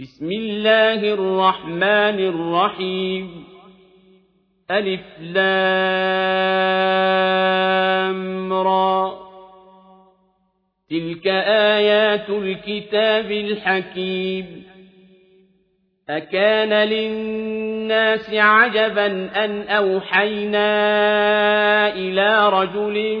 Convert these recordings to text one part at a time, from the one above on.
بسم الله الرحمن الرحيم. ألف لام را. تلك آيات الكتاب الحكيم. أكان للناس عجبا أن أوحينا إلى رجل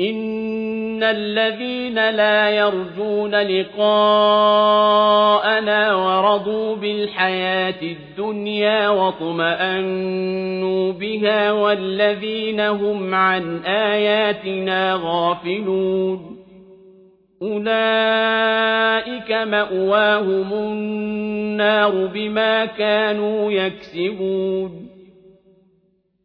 إن الذين لا يرجون لقاءنا ورضوا بالحياة الدنيا واطمأنوا بها والذين هم عن آياتنا غافلون أولئك مأواهم النار بما كانوا يكسبون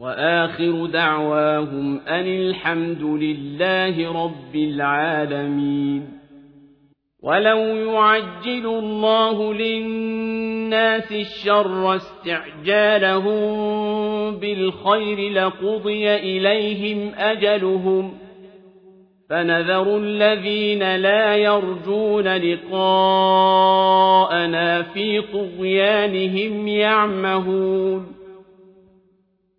وآخر دعواهم أن الحمد لله رب العالمين. ولو يعجل الله للناس الشر استعجالهم بالخير لقضي إليهم أجلهم. فنذر الذين لا يرجون لقاءنا في طغيانهم يعمهون.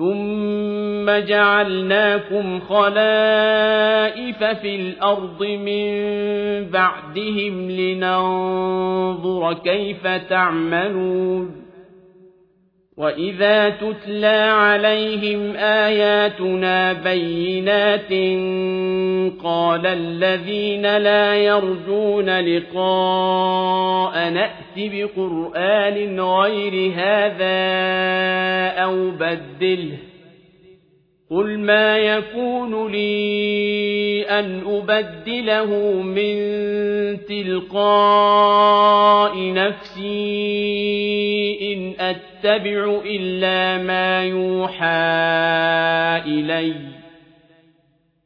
ثم جعلناكم خلائف في الأرض من بعدهم لننظر كيف تعملون وإذا تتلى عليهم آياتنا بينات قال الذين لا يرجون لقاء نأت بقرآن غير هذا أو بدله قل ما يكون لي أن أبدله من تلقاء نفسي إن أتبع إلا ما يوحى إلي.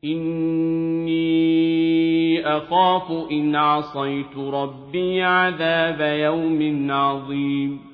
إني أخاف إن عصيت ربي عذاب يوم عظيم.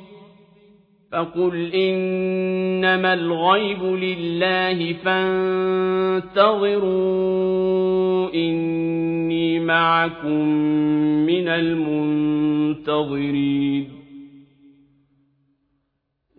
فقل إنما الغيب لله فانتظروا إني معكم من المنتظرين.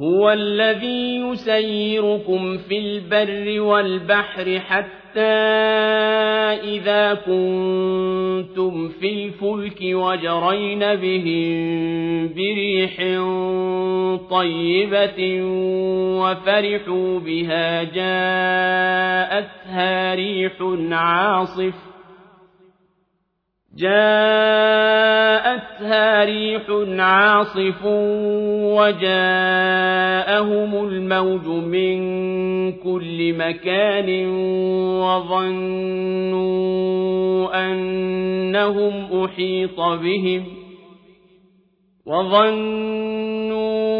هو الذي يسيركم في البر والبحر حتى إذا كنتم في الفلك وجرين بهم بريح طيبة وفرحوا بها جاءتها ريح عاصف جاءتها ريح عاصف وجاءهم الموج من كل مكان وظنوا أنهم أحيط بهم وظنوا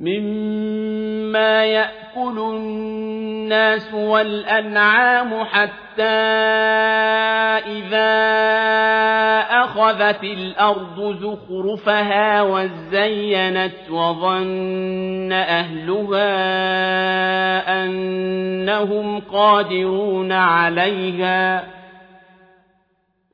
مما يأكل الناس والأنعام حتى إذا أخذت الأرض زخرفها وزينت وظن أهلها أنهم قادرون عليها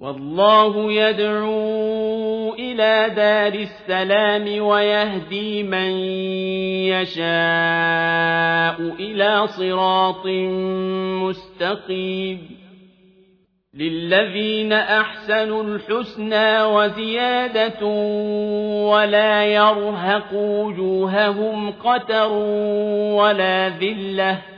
والله يدعو إلى دار السلام ويهدي من يشاء إلى صراط مستقيم. للذين أحسنوا الحسنى وزيادة ولا يرهق وجوههم قتر ولا ذِلَّةٌ.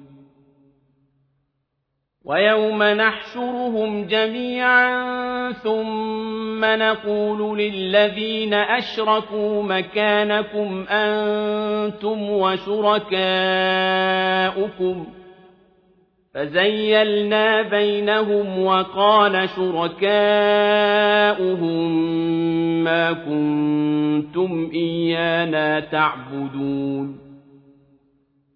ويوم نحشرهم جميعا ثم نقول للذين أشركوا مكانكم أنتم وشركاؤكم. فزيلنا بينهم وقال شركاؤهم ما كنتم إيانا تعبدون.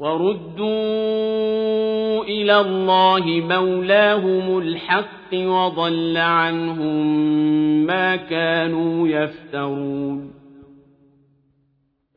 وردوا إلى الله مولاهم الحق وضل عنهم ما كانوا يفترون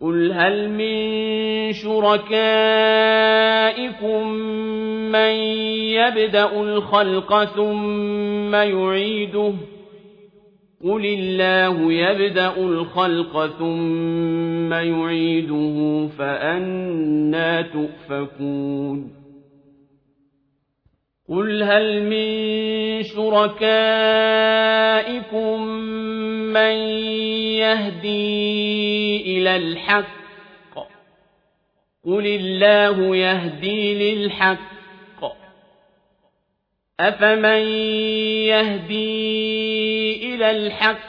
قل هل من شركائكم من يبدأ الخلق ثم يعيده قل الله يبدأ الخلق ثم يعيده فأنا تؤفكون قل هل من شركائكم من يهدي إلى الحق؟ قل الله يهدي للحق. أفمن يهدي إلى الحق؟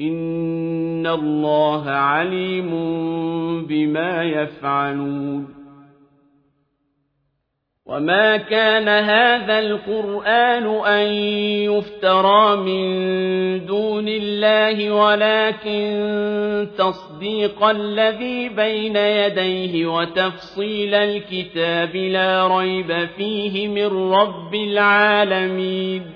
إن الله عليم بما يفعلون وما كان هذا القرآن أن يفترى من دون الله ولكن تصديق الذي بين يديه وتفصيل الكتاب لا ريب فيه من رب العالمين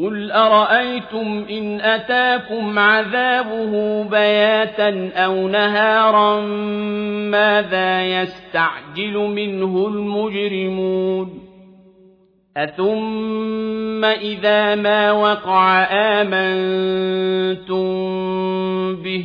قُلْ أَرَأَيْتُمْ إِنْ أَتَاكُمْ عَذَابُهُ بَيَاتًا أَوْ نَهَارًا مَاذَا يَسْتَعْجِلُ مِنْهُ الْمُجْرِمُونَ أَثُمَّ إِذَا مَا وَقَعَ آمَنتُم بِهِ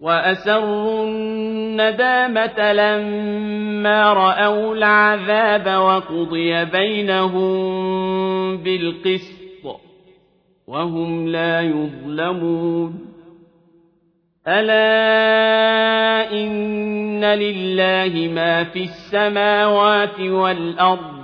وَأَسَرُّوا النَّدَامَةَ لَمَّا رَأَوُا الْعَذَابَ وَقُضِيَ بَيْنَهُم بِالْقِسْطِ وَهُمْ لَا يُظْلَمُونَ. أَلَا إِنَّ لِلَّهِ مَا فِي السَّمَاوَاتِ وَالْأَرْضِ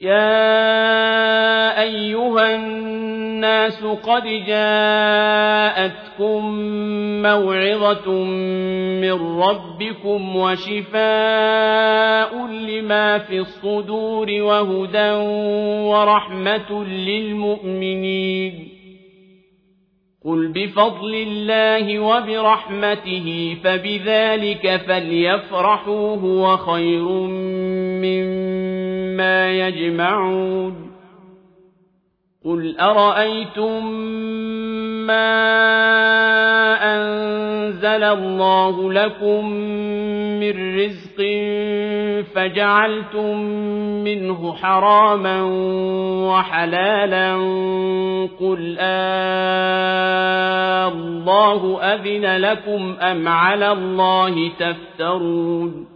يَا أَيُّهَا النَّاسُ قَدْ جَاءَتْكُم مَّوْعِظَةٌ مِّن رَّبِّكُمْ وَشِفَاءٌ لِّمَا فِي الصُّدُورِ وَهُدًى وَرَحْمَةٌ لِّلْمُؤْمِنِينَ قُلْ بِفَضْلِ اللَّهِ وَبِرَحْمَتِهِ فَبِذَٰلِكَ فَلْيَفْرَحُوا هُوَ خَيْرٌ مِّمَّا يَجْمَعُونَ قُلْ أَرَأَيْتُم مَّا أَنزَلَ اللَّهُ لَكُم مِّن رِّزْقٍ فَجَعَلْتُم مِّنْهُ حَرَامًا وَحَلَالًا قُلْ آللَّهُ أَذِنَ لَكُمْ أَمْ عَلَى اللَّهِ تَفْتَرُونَ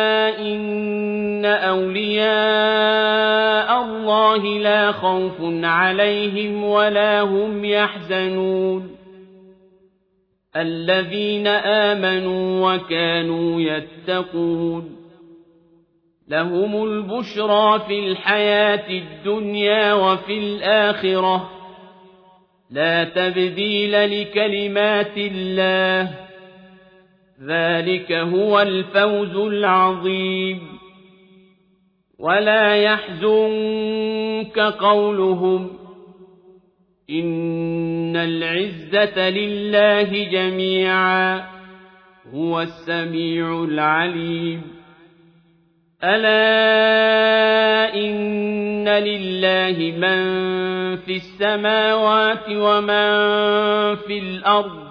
أَوْلِيَاءَ اللَّهِ لَا خَوْفٌ عَلَيْهِمْ وَلَا هُمْ يَحْزَنُونَ. الَّذِينَ آمَنُوا وَكَانُوا يَتَّقُونَ. لَهُمُ الْبُشْرَىٰ فِي الْحَيَاةِ الدُّنْيَا وَفِي الْآخِرَةِ ۚ. لَا تَبْدِيلَ لِكَلِمَاتِ اللَّهِ ۚ. ذَٰلِكَ هُوَ الْفَوْزُ الْعَظِيمُ. وَلَا يَحْزُنكَ قَوْلُهُمْ ۘ إِنَّ الْعِزَّةَ لِلَّهِ جَمِيعًا ۚ هُوَ السَّمِيعُ الْعَلِيمُ. ألا إن لله من في السماوات ومن في الأرض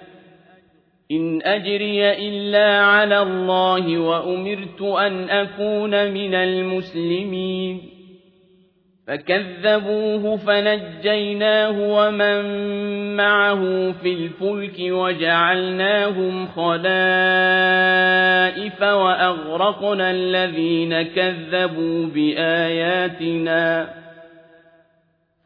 إن أجري إلا على الله وأمرت أن أكون من المسلمين. فكذبوه فنجيناه ومن معه في الفلك وجعلناهم خلائف وأغرقنا الذين كذبوا بآياتنا.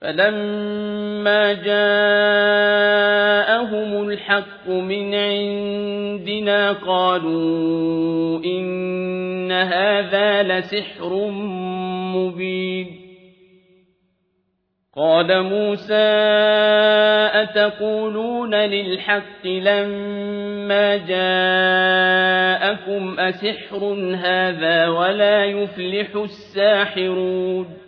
فلما جاءهم الحق من عندنا قالوا إن هذا لسحر مبين قال موسى أتقولون للحق لما جاءكم أسحر هذا ولا يفلح الساحرون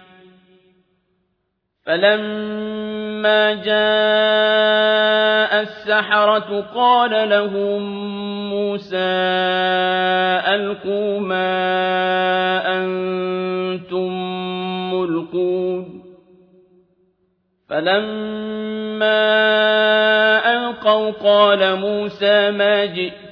فلما جاء السحرة قال لهم موسى ألقوا ما أنتم ملقون فلما أَلْقَوْا قَالَ مُوسَىٰ مَا جِئْتُم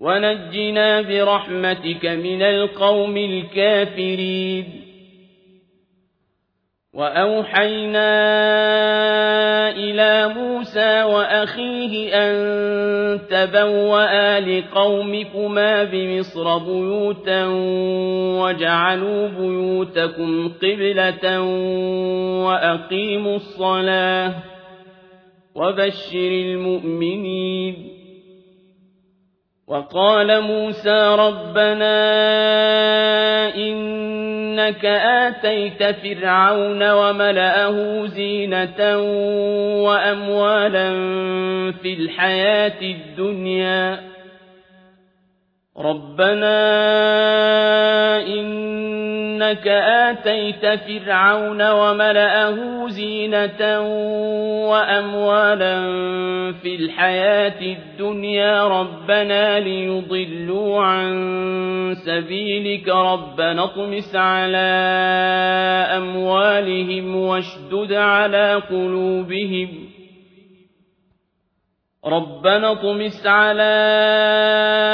وَنَجِّنَا بِرَحْمَتِكَ مِنَ الْقَوْمِ الْكَافِرِينَ. وَأَوْحَيْنَا إِلَىٰ مُوسَىٰ وَأَخِيهِ أَن تَبَوَّآ لِقَوْمِكُمَا بِمِصْرَ بُيُوتًا وَاجْعَلُوا بُيُوتَكُمْ قِبْلَةً وَأَقِيمُوا الصَّلَاةَ ۗ وَبَشِّرِ الْمُؤْمِنِينَ. وَقَالَ مُوسَىٰ رَبَّنَا إِنَّكَ آتَيْتَ فِرْعَوْنَ وَمَلَأَهُ زِينَةً وَأَمْوَالًا فِي الْحَيَاةِ الدُّنْيَا رَبَّنَا إِنَّكَ آتَيْتَ فِرْعَوْنَ وَمَلَأَهُ زِينَةً وَأَمْوَالًا فِي الْحَيَاةِ الدُّنْيَا رَبَّنَا لِيُضِلُّوا عَن سَبِيلِكَ رَبَّنَا اطْمِسْ عَلَىٰ أَمْوَالِهِمْ وَاشْدُدْ عَلَىٰ قُلُوبِهِمْ رَبَّنَا اطْمِسْ عَلَىٰ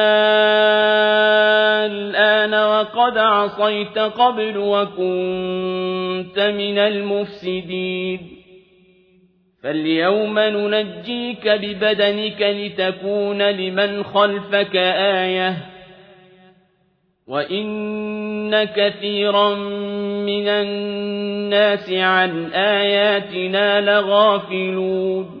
عَصَيْتَ قَبْلُ وَكُنتَ مِنَ الْمُفْسِدِينَ. فَالْيَوْمَ نُنَجِّيكَ بِبَدَنِكَ لِتَكُونَ لِمَنْ خَلْفَكَ آيَةً ۚ. وَإِنَّ كَثِيرًا مِّنَ النَّاسِ عَنْ آيَاتِنَا لَغَافِلُونَ.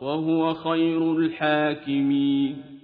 وهو خير الحاكمين